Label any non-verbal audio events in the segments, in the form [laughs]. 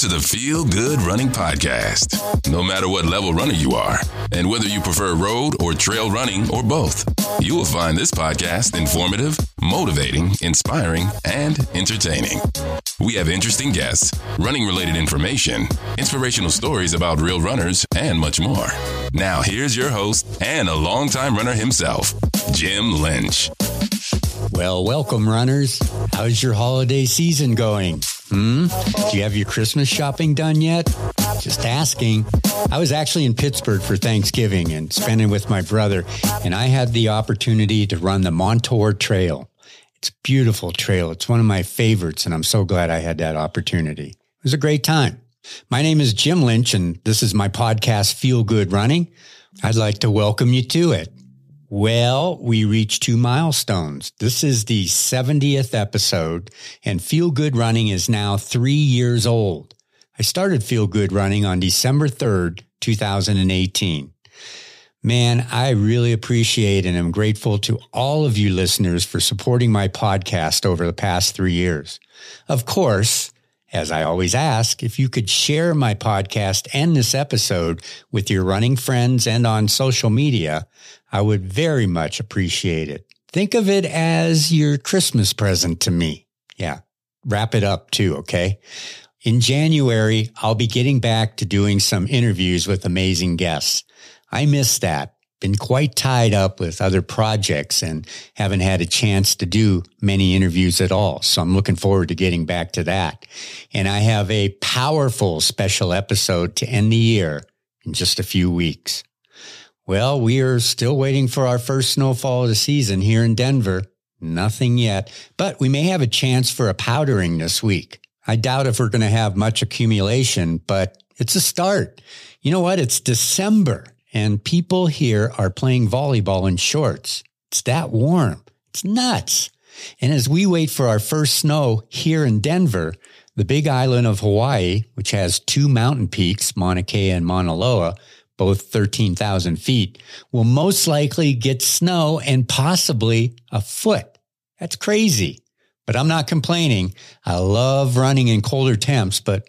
to the Feel Good Running Podcast. No matter what level runner you are, and whether you prefer road or trail running or both, you will find this podcast informative, motivating, inspiring, and entertaining. We have interesting guests, running related information, inspirational stories about real runners, and much more. Now, here's your host and a longtime runner himself, Jim Lynch. Well, welcome, runners. How's your holiday season going? Hmm? Do you have your Christmas shopping done yet? Just asking. I was actually in Pittsburgh for Thanksgiving and spending with my brother, and I had the opportunity to run the Montour Trail. It's beautiful trail. It's one of my favorites, and I'm so glad I had that opportunity. It was a great time. My name is Jim Lynch, and this is my podcast, Feel Good Running. I'd like to welcome you to it. Well, we reached two milestones. This is the 70th episode and Feel Good Running is now three years old. I started Feel Good Running on December 3rd, 2018. Man, I really appreciate and am grateful to all of you listeners for supporting my podcast over the past three years. Of course, as I always ask, if you could share my podcast and this episode with your running friends and on social media, I would very much appreciate it. Think of it as your Christmas present to me. Yeah. Wrap it up too. Okay. In January, I'll be getting back to doing some interviews with amazing guests. I miss that been quite tied up with other projects and haven't had a chance to do many interviews at all. So I'm looking forward to getting back to that. And I have a powerful special episode to end the year in just a few weeks. Well, we are still waiting for our first snowfall of the season here in Denver. Nothing yet, but we may have a chance for a powdering this week. I doubt if we're going to have much accumulation, but it's a start. You know what? It's December and people here are playing volleyball in shorts. It's that warm. It's nuts. And as we wait for our first snow here in Denver, the big island of Hawaii, which has two mountain peaks, Mauna Kea and Mauna Loa, both 13,000 feet, will most likely get snow and possibly a foot. That's crazy. But I'm not complaining. I love running in colder temps, but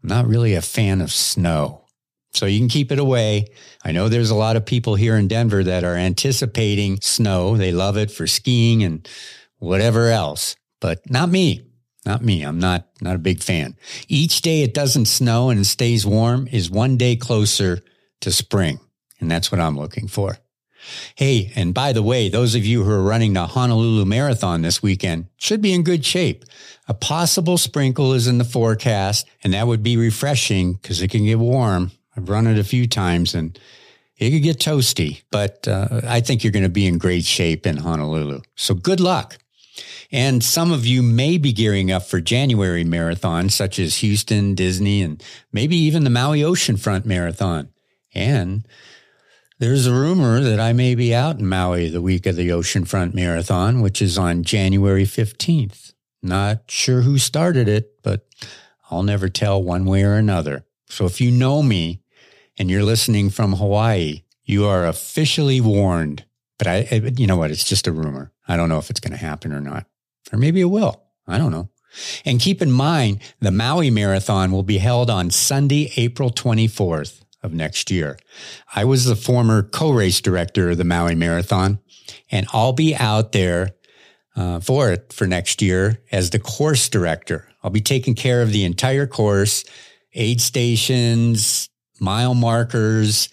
I'm not really a fan of snow. So you can keep it away. I know there's a lot of people here in Denver that are anticipating snow. They love it for skiing and whatever else, but not me. Not me. I'm not, not a big fan. Each day it doesn't snow and stays warm is one day closer to spring. And that's what I'm looking for. Hey, and by the way, those of you who are running the Honolulu Marathon this weekend should be in good shape. A possible sprinkle is in the forecast, and that would be refreshing because it can get warm I've run it a few times and it could get toasty, but uh, I think you're going to be in great shape in Honolulu. So good luck. And some of you may be gearing up for January marathons, such as Houston, Disney, and maybe even the Maui Oceanfront Marathon. And there's a rumor that I may be out in Maui the week of the Oceanfront Marathon, which is on January 15th. Not sure who started it, but I'll never tell one way or another. So if you know me, and you're listening from Hawaii, you are officially warned. But I, you know what? It's just a rumor. I don't know if it's going to happen or not. Or maybe it will. I don't know. And keep in mind, the Maui Marathon will be held on Sunday, April 24th of next year. I was the former co-race director of the Maui Marathon, and I'll be out there uh, for it for next year as the course director. I'll be taking care of the entire course, aid stations, mile markers,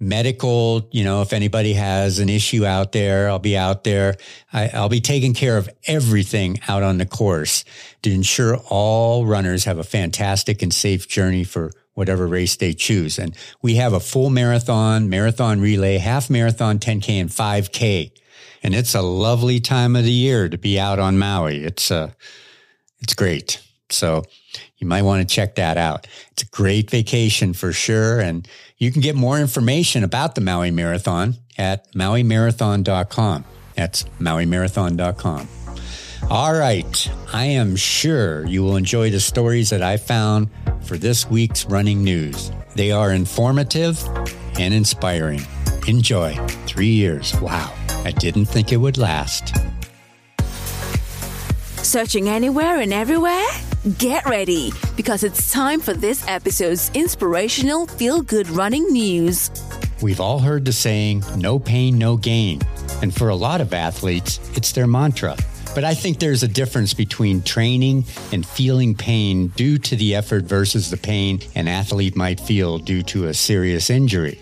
medical, you know, if anybody has an issue out there, I'll be out there. I, will be taking care of everything out on the course to ensure all runners have a fantastic and safe journey for whatever race they choose. And we have a full marathon, marathon relay, half marathon, 10K and 5K. And it's a lovely time of the year to be out on Maui. It's, uh, it's great. So you might want to check that out. It's a great vacation for sure. And you can get more information about the Maui Marathon at mauimarathon.com. That's mauimarathon.com. All right. I am sure you will enjoy the stories that I found for this week's running news. They are informative and inspiring. Enjoy. Three years. Wow. I didn't think it would last. Searching anywhere and everywhere? Get ready because it's time for this episode's inspirational feel good running news. We've all heard the saying, no pain, no gain. And for a lot of athletes, it's their mantra. But I think there's a difference between training and feeling pain due to the effort versus the pain an athlete might feel due to a serious injury.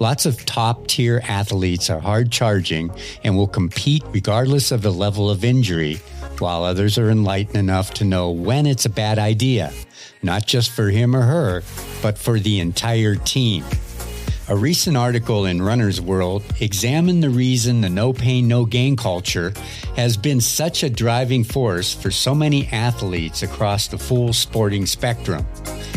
Lots of top tier athletes are hard charging and will compete regardless of the level of injury, while others are enlightened enough to know when it's a bad idea, not just for him or her, but for the entire team. A recent article in Runner's World examined the reason the no pain, no gain culture has been such a driving force for so many athletes across the full sporting spectrum.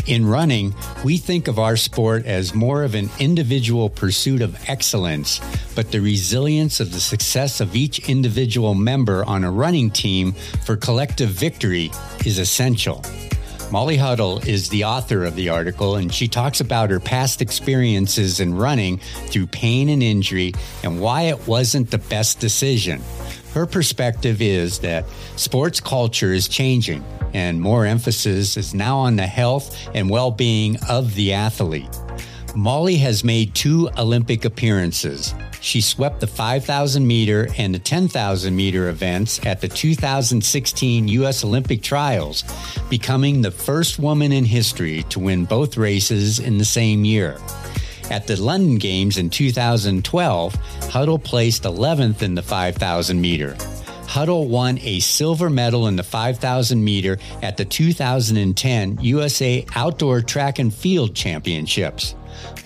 In running, we think of our sport as more of an individual pursuit of excellence, but the resilience of the success of each individual member on a running team for collective victory is essential. Molly Huddle is the author of the article, and she talks about her past experiences in running through pain and injury and why it wasn't the best decision. Her perspective is that sports culture is changing, and more emphasis is now on the health and well being of the athlete. Molly has made two Olympic appearances. She swept the 5,000 meter and the 10,000 meter events at the 2016 U.S. Olympic trials, becoming the first woman in history to win both races in the same year. At the London Games in 2012, Huddle placed 11th in the 5,000 meter. Huddle won a silver medal in the 5,000 meter at the 2010 USA Outdoor Track and Field Championships.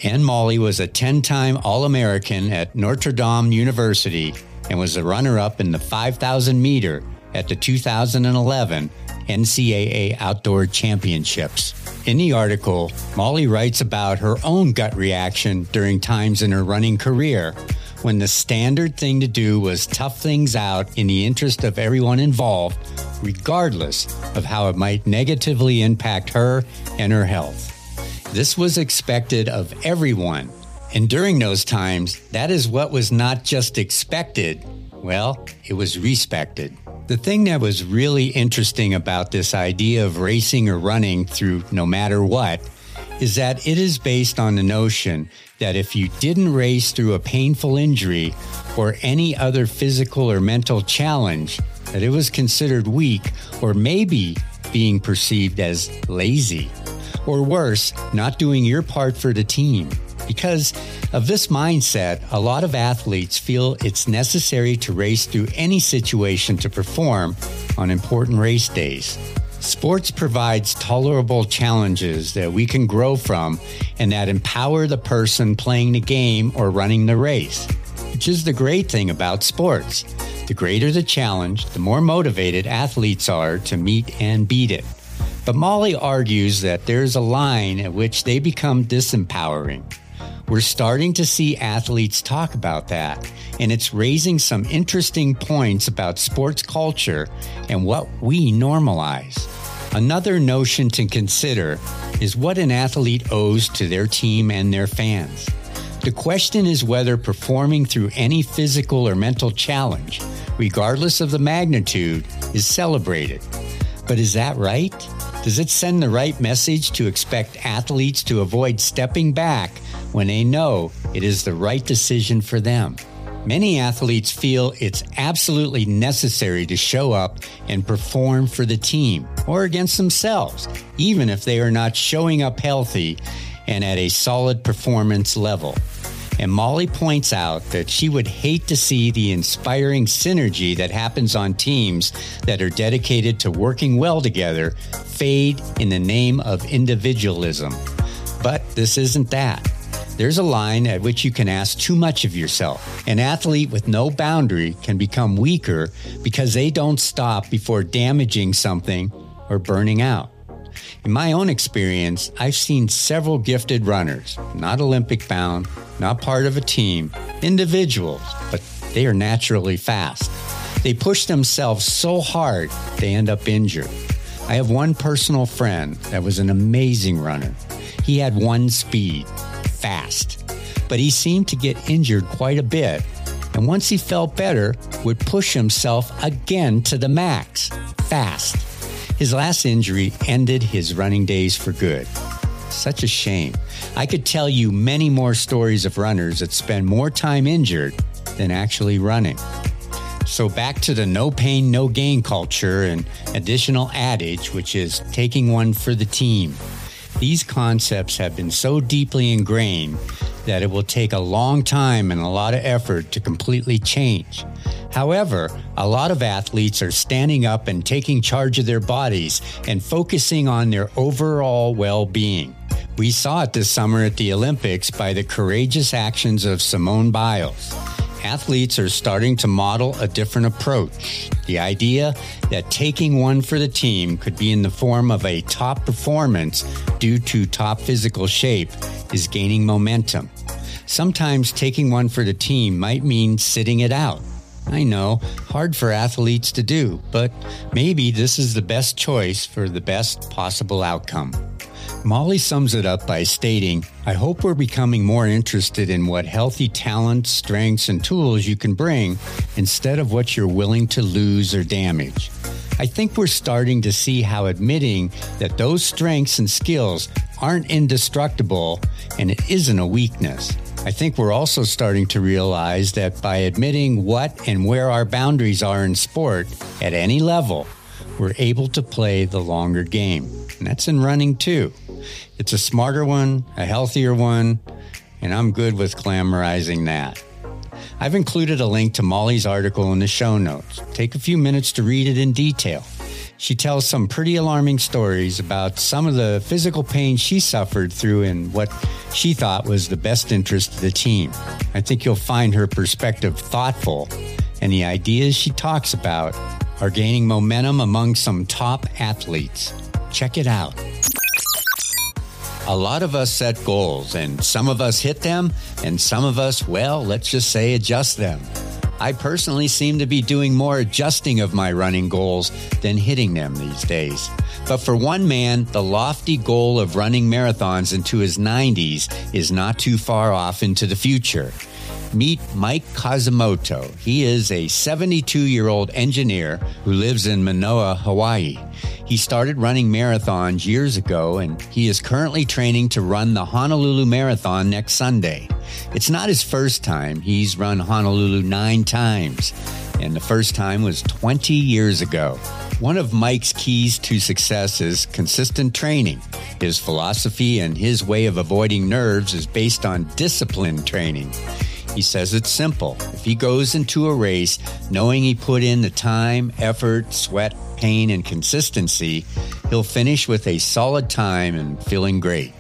And Molly was a 10 time All American at Notre Dame University and was a runner up in the 5,000 meter at the 2011 NCAA Outdoor Championships. In the article, Molly writes about her own gut reaction during times in her running career when the standard thing to do was tough things out in the interest of everyone involved, regardless of how it might negatively impact her and her health. This was expected of everyone. And during those times, that is what was not just expected, well, it was respected. The thing that was really interesting about this idea of racing or running through no matter what is that it is based on the notion that if you didn't race through a painful injury or any other physical or mental challenge, that it was considered weak or maybe being perceived as lazy or worse, not doing your part for the team. Because of this mindset, a lot of athletes feel it's necessary to race through any situation to perform on important race days. Sports provides tolerable challenges that we can grow from and that empower the person playing the game or running the race, which is the great thing about sports. The greater the challenge, the more motivated athletes are to meet and beat it. But Molly argues that there's a line at which they become disempowering. We're starting to see athletes talk about that, and it's raising some interesting points about sports culture and what we normalize. Another notion to consider is what an athlete owes to their team and their fans. The question is whether performing through any physical or mental challenge, regardless of the magnitude, is celebrated. But is that right? Does it send the right message to expect athletes to avoid stepping back when they know it is the right decision for them? Many athletes feel it's absolutely necessary to show up and perform for the team or against themselves, even if they are not showing up healthy and at a solid performance level. And Molly points out that she would hate to see the inspiring synergy that happens on teams that are dedicated to working well together fade in the name of individualism. But this isn't that. There's a line at which you can ask too much of yourself. An athlete with no boundary can become weaker because they don't stop before damaging something or burning out. In my own experience, I've seen several gifted runners, not Olympic bound, not part of a team, individuals, but they are naturally fast. They push themselves so hard, they end up injured. I have one personal friend that was an amazing runner. He had one speed, fast, but he seemed to get injured quite a bit. And once he felt better, would push himself again to the max, fast. His last injury ended his running days for good. Such a shame. I could tell you many more stories of runners that spend more time injured than actually running. So back to the no pain, no gain culture and additional adage, which is taking one for the team. These concepts have been so deeply ingrained that it will take a long time and a lot of effort to completely change. However, a lot of athletes are standing up and taking charge of their bodies and focusing on their overall well being. We saw it this summer at the Olympics by the courageous actions of Simone Biles. Athletes are starting to model a different approach. The idea that taking one for the team could be in the form of a top performance due to top physical shape is gaining momentum. Sometimes taking one for the team might mean sitting it out. I know, hard for athletes to do, but maybe this is the best choice for the best possible outcome. Molly sums it up by stating, I hope we're becoming more interested in what healthy talents, strengths, and tools you can bring instead of what you're willing to lose or damage. I think we're starting to see how admitting that those strengths and skills aren't indestructible and it isn't a weakness. I think we're also starting to realize that by admitting what and where our boundaries are in sport at any level, we're able to play the longer game. And that's in running too. It's a smarter one, a healthier one, and I'm good with glamorizing that. I've included a link to Molly's article in the show notes. Take a few minutes to read it in detail. She tells some pretty alarming stories about some of the physical pain she suffered through in what she thought was the best interest of the team. I think you'll find her perspective thoughtful, and the ideas she talks about are gaining momentum among some top athletes. Check it out. A lot of us set goals, and some of us hit them, and some of us, well, let's just say adjust them. I personally seem to be doing more adjusting of my running goals than hitting them these days. But for one man, the lofty goal of running marathons into his 90s is not too far off into the future. Meet Mike Kazumoto. He is a 72 year old engineer who lives in Manoa, Hawaii. He started running marathons years ago and he is currently training to run the Honolulu Marathon next Sunday. It's not his first time. He's run Honolulu nine times, and the first time was 20 years ago. One of Mike's keys to success is consistent training. His philosophy and his way of avoiding nerves is based on disciplined training. He says it's simple. If he goes into a race knowing he put in the time, effort, sweat, pain, and consistency, he'll finish with a solid time and feeling great.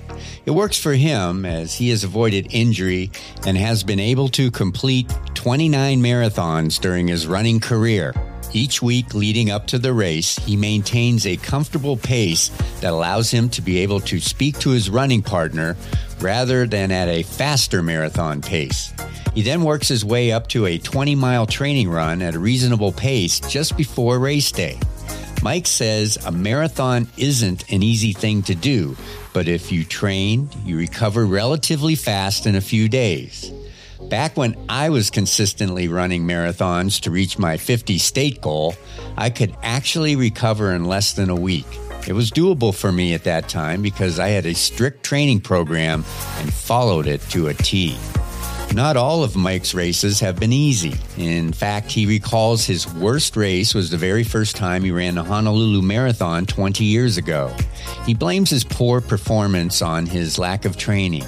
It works for him as he has avoided injury and has been able to complete 29 marathons during his running career. Each week leading up to the race, he maintains a comfortable pace that allows him to be able to speak to his running partner rather than at a faster marathon pace. He then works his way up to a 20 mile training run at a reasonable pace just before race day. Mike says a marathon isn't an easy thing to do, but if you train, you recover relatively fast in a few days. Back when I was consistently running marathons to reach my 50 state goal, I could actually recover in less than a week. It was doable for me at that time because I had a strict training program and followed it to a T. Not all of Mike's races have been easy. In fact, he recalls his worst race was the very first time he ran the Honolulu Marathon 20 years ago. He blames his poor performance on his lack of training.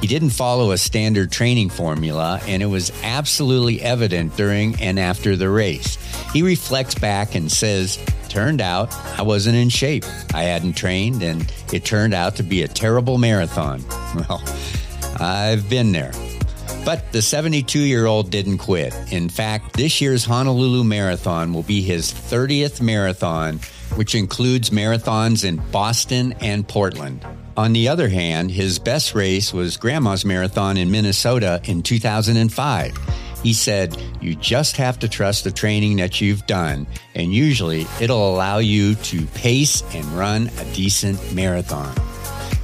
He didn't follow a standard training formula, and it was absolutely evident during and after the race. He reflects back and says, Turned out I wasn't in shape. I hadn't trained, and it turned out to be a terrible marathon. [laughs] Well, I've been there. But the 72 year old didn't quit. In fact, this year's Honolulu Marathon will be his 30th marathon, which includes marathons in Boston and Portland. On the other hand, his best race was Grandma's Marathon in Minnesota in 2005. He said, You just have to trust the training that you've done, and usually it'll allow you to pace and run a decent marathon.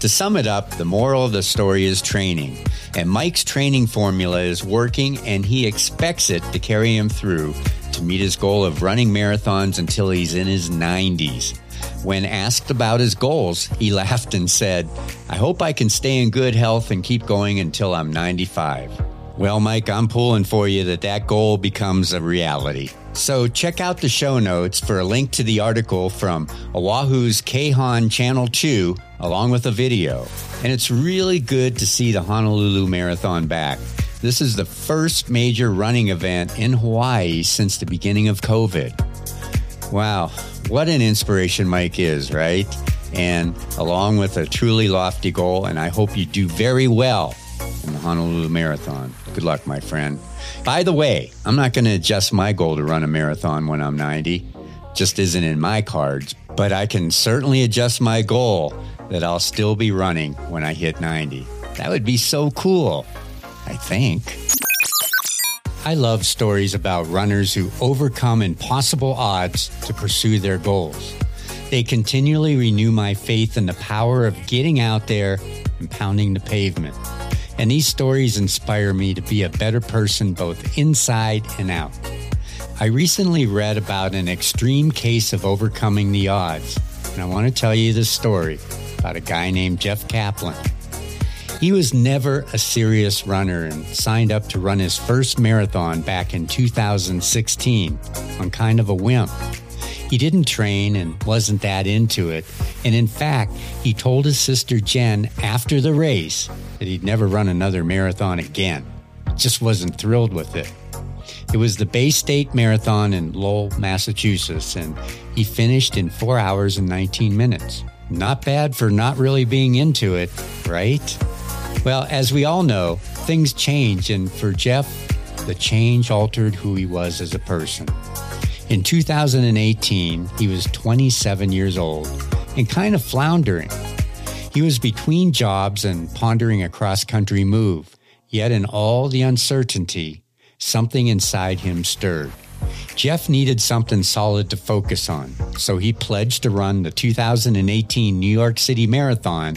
To sum it up, the moral of the story is training. And Mike's training formula is working, and he expects it to carry him through to meet his goal of running marathons until he's in his 90s. When asked about his goals, he [laughs] laughed and said, I hope I can stay in good health and keep going until I'm 95. Well, Mike, I'm pulling for you that that goal becomes a reality. So check out the show notes for a link to the article from Oahu's KHON Channel 2 along with a video. And it's really good to see the Honolulu Marathon back. This is the first major running event in Hawaii since the beginning of COVID. Wow, what an inspiration Mike is, right? And along with a truly lofty goal, and I hope you do very well in the Honolulu Marathon. Good luck, my friend. By the way, I'm not going to adjust my goal to run a marathon when I'm 90. Just isn't in my cards, but I can certainly adjust my goal that I'll still be running when I hit 90. That would be so cool, I think. I love stories about runners who overcome impossible odds to pursue their goals. They continually renew my faith in the power of getting out there and pounding the pavement. And these stories inspire me to be a better person both inside and out. I recently read about an extreme case of overcoming the odds, and I want to tell you this story about a guy named Jeff Kaplan. He was never a serious runner and signed up to run his first marathon back in 2016 on kind of a whim. He didn't train and wasn't that into it. And in fact, he told his sister Jen after the race that he'd never run another marathon again. Just wasn't thrilled with it. It was the Bay State Marathon in Lowell, Massachusetts, and he finished in 4 hours and 19 minutes. Not bad for not really being into it, right? Well, as we all know, things change, and for Jeff, the change altered who he was as a person. In 2018, he was 27 years old and kind of floundering. He was between jobs and pondering a cross country move, yet in all the uncertainty, something inside him stirred. Jeff needed something solid to focus on, so he pledged to run the 2018 New York City Marathon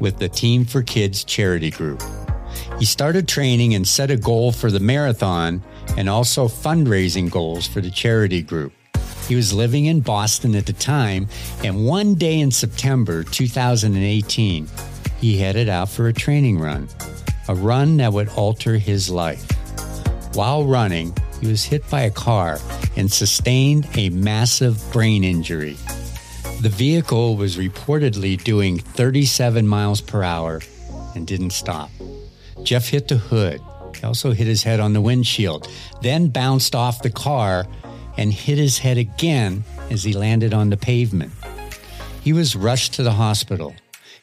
with the Team for Kids charity group. He started training and set a goal for the marathon and also fundraising goals for the charity group. He was living in Boston at the time, and one day in September 2018, he headed out for a training run, a run that would alter his life. While running, he was hit by a car and sustained a massive brain injury. The vehicle was reportedly doing 37 miles per hour and didn't stop. Jeff hit the hood. He also hit his head on the windshield, then bounced off the car and hit his head again as he landed on the pavement. He was rushed to the hospital,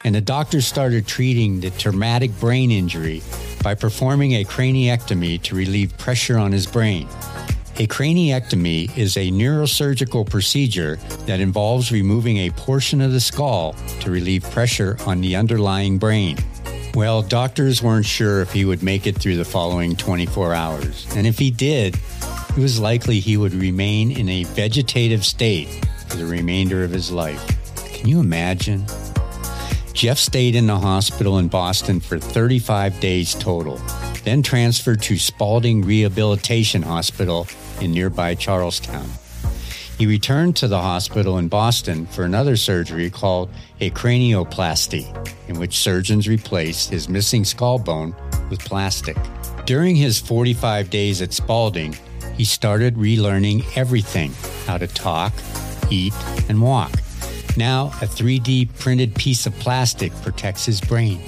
and the doctor started treating the traumatic brain injury by performing a craniectomy to relieve pressure on his brain. A craniectomy is a neurosurgical procedure that involves removing a portion of the skull to relieve pressure on the underlying brain. Well, doctors weren't sure if he would make it through the following 24 hours, and if he did, it was likely he would remain in a vegetative state for the remainder of his life. Can you imagine? Jeff stayed in the hospital in Boston for 35 days total, then transferred to Spaulding Rehabilitation Hospital in nearby Charlestown. He returned to the hospital in Boston for another surgery called a cranioplasty, in which surgeons replaced his missing skull bone with plastic. During his 45 days at Spaulding, he started relearning everything how to talk, eat, and walk. Now, a 3D printed piece of plastic protects his brain.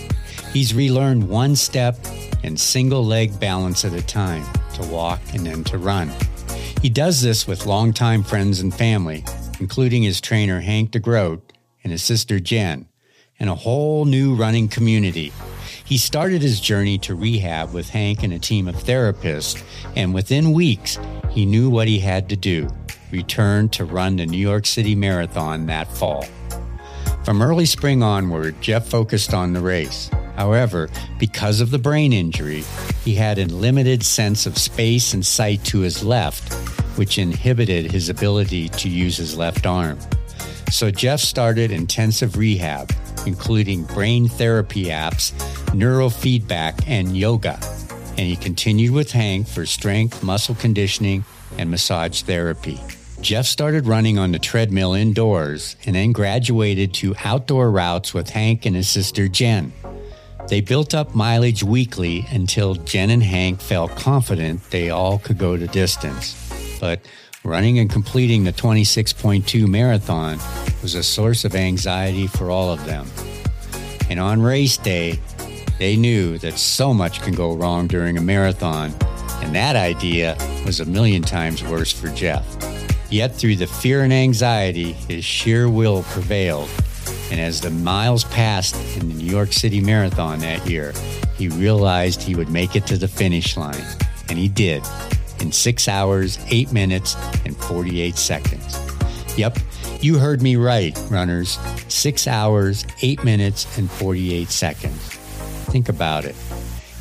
He's relearned one step and single leg balance at a time to walk and then to run. He does this with longtime friends and family, including his trainer Hank DeGroat and his sister Jen, and a whole new running community. He started his journey to rehab with Hank and a team of therapists, and within weeks, he knew what he had to do return to run the New York City Marathon that fall. From early spring onward, Jeff focused on the race. However, because of the brain injury, he had a limited sense of space and sight to his left, which inhibited his ability to use his left arm. So Jeff started intensive rehab, including brain therapy apps, neurofeedback, and yoga. And he continued with Hank for strength, muscle conditioning, and massage therapy. Jeff started running on the treadmill indoors and then graduated to outdoor routes with Hank and his sister Jen. They built up mileage weekly until Jen and Hank felt confident they all could go the distance. But running and completing the 26.2 marathon was a source of anxiety for all of them. And on race day, they knew that so much can go wrong during a marathon, and that idea was a million times worse for Jeff. Yet through the fear and anxiety, his sheer will prevailed and as the miles passed in the New York City Marathon that year, he realized he would make it to the finish line. And he did in six hours, eight minutes, and 48 seconds. Yep, you heard me right, runners. Six hours, eight minutes, and 48 seconds. Think about it.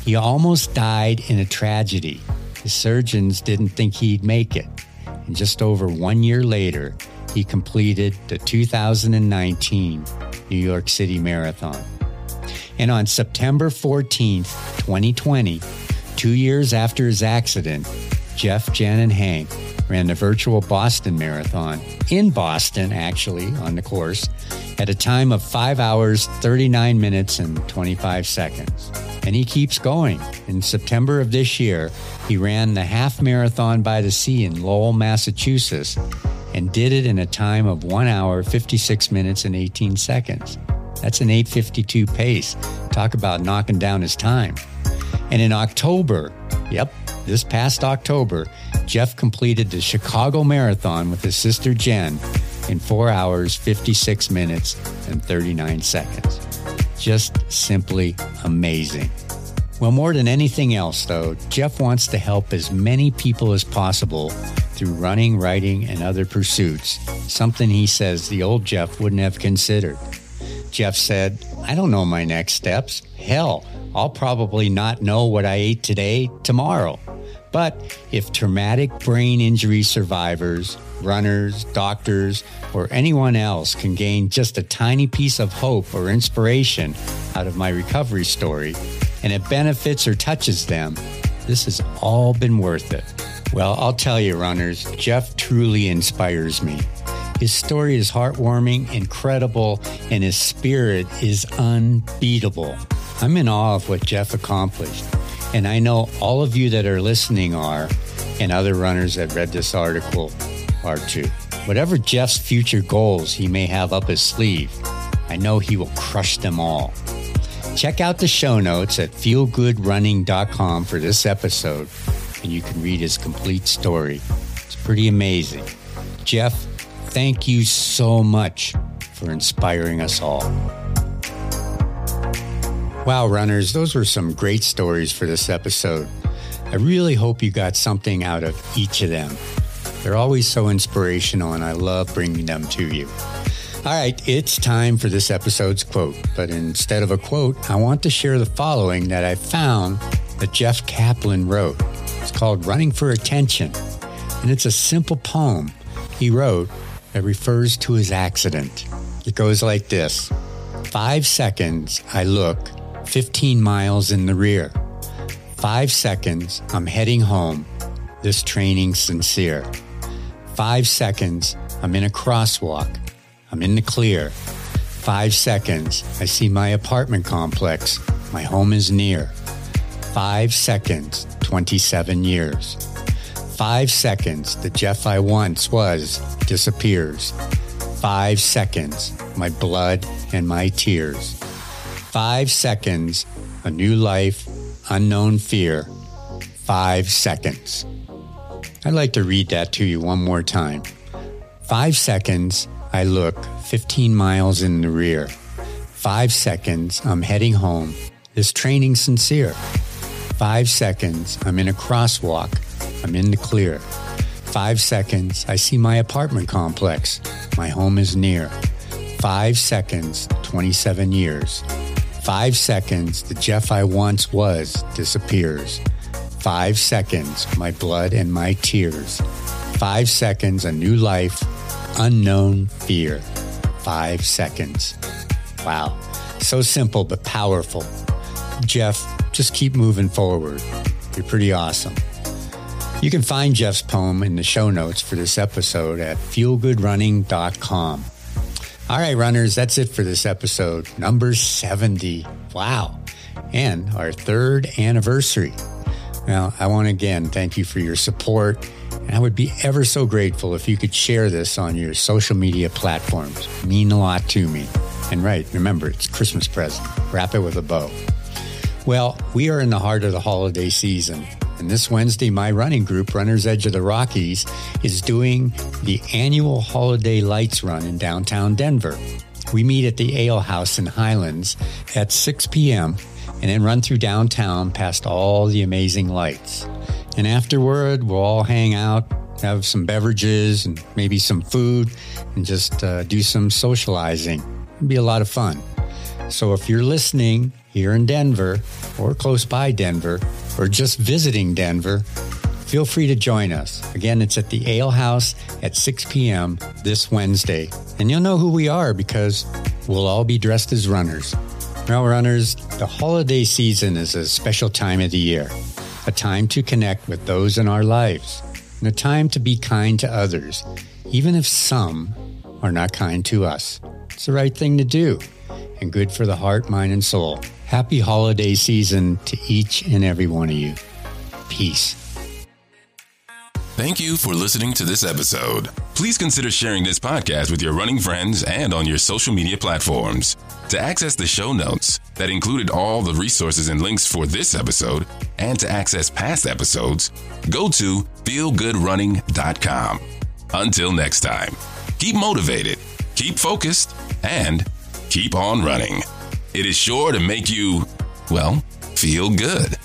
He almost died in a tragedy. The surgeons didn't think he'd make it. And just over one year later, he completed the 2019 New York City Marathon. And on September 14th, 2020, two years after his accident, Jeff, Jen, and Hank ran the virtual Boston Marathon in Boston, actually, on the course, at a time of 5 hours, 39 minutes, and 25 seconds. And he keeps going. In September of this year, he ran the half marathon by the sea in Lowell, Massachusetts, and did it in a time of 1 hour, 56 minutes, and 18 seconds. That's an 852 pace. Talk about knocking down his time. And in October, yep, this past October, Jeff completed the Chicago Marathon with his sister Jen in 4 hours, 56 minutes, and 39 seconds. Just simply amazing. Well, more than anything else, though, Jeff wants to help as many people as possible through running, writing, and other pursuits, something he says the old Jeff wouldn't have considered. Jeff said, I don't know my next steps. Hell, I'll probably not know what I ate today tomorrow. But if traumatic brain injury survivors, runners, doctors, or anyone else can gain just a tiny piece of hope or inspiration out of my recovery story, and it benefits or touches them, this has all been worth it. Well, I'll tell you, runners, Jeff truly inspires me. His story is heartwarming, incredible, and his spirit is unbeatable. I'm in awe of what Jeff accomplished. And I know all of you that are listening are, and other runners that read this article are too. Whatever Jeff's future goals he may have up his sleeve, I know he will crush them all. Check out the show notes at feelgoodrunning.com for this episode and you can read his complete story. It's pretty amazing. Jeff, thank you so much for inspiring us all. Wow, runners, those were some great stories for this episode. I really hope you got something out of each of them. They're always so inspirational, and I love bringing them to you. All right, it's time for this episode's quote. But instead of a quote, I want to share the following that I found that Jeff Kaplan wrote. It's called Running for Attention, and it's a simple poem he wrote that refers to his accident. It goes like this Five seconds, I look, 15 miles in the rear. Five seconds, I'm heading home. This training sincere. Five seconds, I'm in a crosswalk. I'm in the clear. Five seconds, I see my apartment complex. My home is near. Five seconds, 27 years. Five seconds, the Jeff I once was disappears. Five seconds, my blood and my tears. Five seconds, a new life, unknown fear. Five seconds. I'd like to read that to you one more time. Five seconds, I look 15 miles in the rear. Five seconds, I'm heading home. Is training sincere? Five seconds, I'm in a crosswalk. I'm in the clear. Five seconds, I see my apartment complex. My home is near. Five seconds, 27 years. Five seconds, the Jeff I once was disappears. Five seconds, my blood and my tears. Five seconds, a new life, unknown fear. Five seconds. Wow. So simple but powerful. Jeff, just keep moving forward. You're pretty awesome. You can find Jeff's poem in the show notes for this episode at feelgoodrunning.com. All right, runners, that's it for this episode, number 70. Wow. And our third anniversary. Now, I want to again thank you for your support. And I would be ever so grateful if you could share this on your social media platforms. Mean a lot to me. And right, remember, it's Christmas present. Wrap it with a bow. Well, we are in the heart of the holiday season. And this Wednesday, my running group, Runner's Edge of the Rockies, is doing the annual Holiday Lights Run in downtown Denver. We meet at the Ale House in Highlands at 6 p.m. and then run through downtown past all the amazing lights. And afterward, we'll all hang out, have some beverages and maybe some food, and just uh, do some socializing. It'll be a lot of fun. So if you're listening here in Denver or close by Denver or just visiting Denver, feel free to join us. Again, it's at the Ale House at 6 p.m. this Wednesday. And you'll know who we are because we'll all be dressed as runners. Well, runners, the holiday season is a special time of the year a time to connect with those in our lives, and a time to be kind to others, even if some are not kind to us. It's the right thing to do and good for the heart, mind, and soul. Happy holiday season to each and every one of you. Peace. Thank you for listening to this episode. Please consider sharing this podcast with your running friends and on your social media platforms. To access the show notes that included all the resources and links for this episode, and to access past episodes, go to feelgoodrunning.com. Until next time, keep motivated, keep focused, and keep on running. It is sure to make you, well, feel good.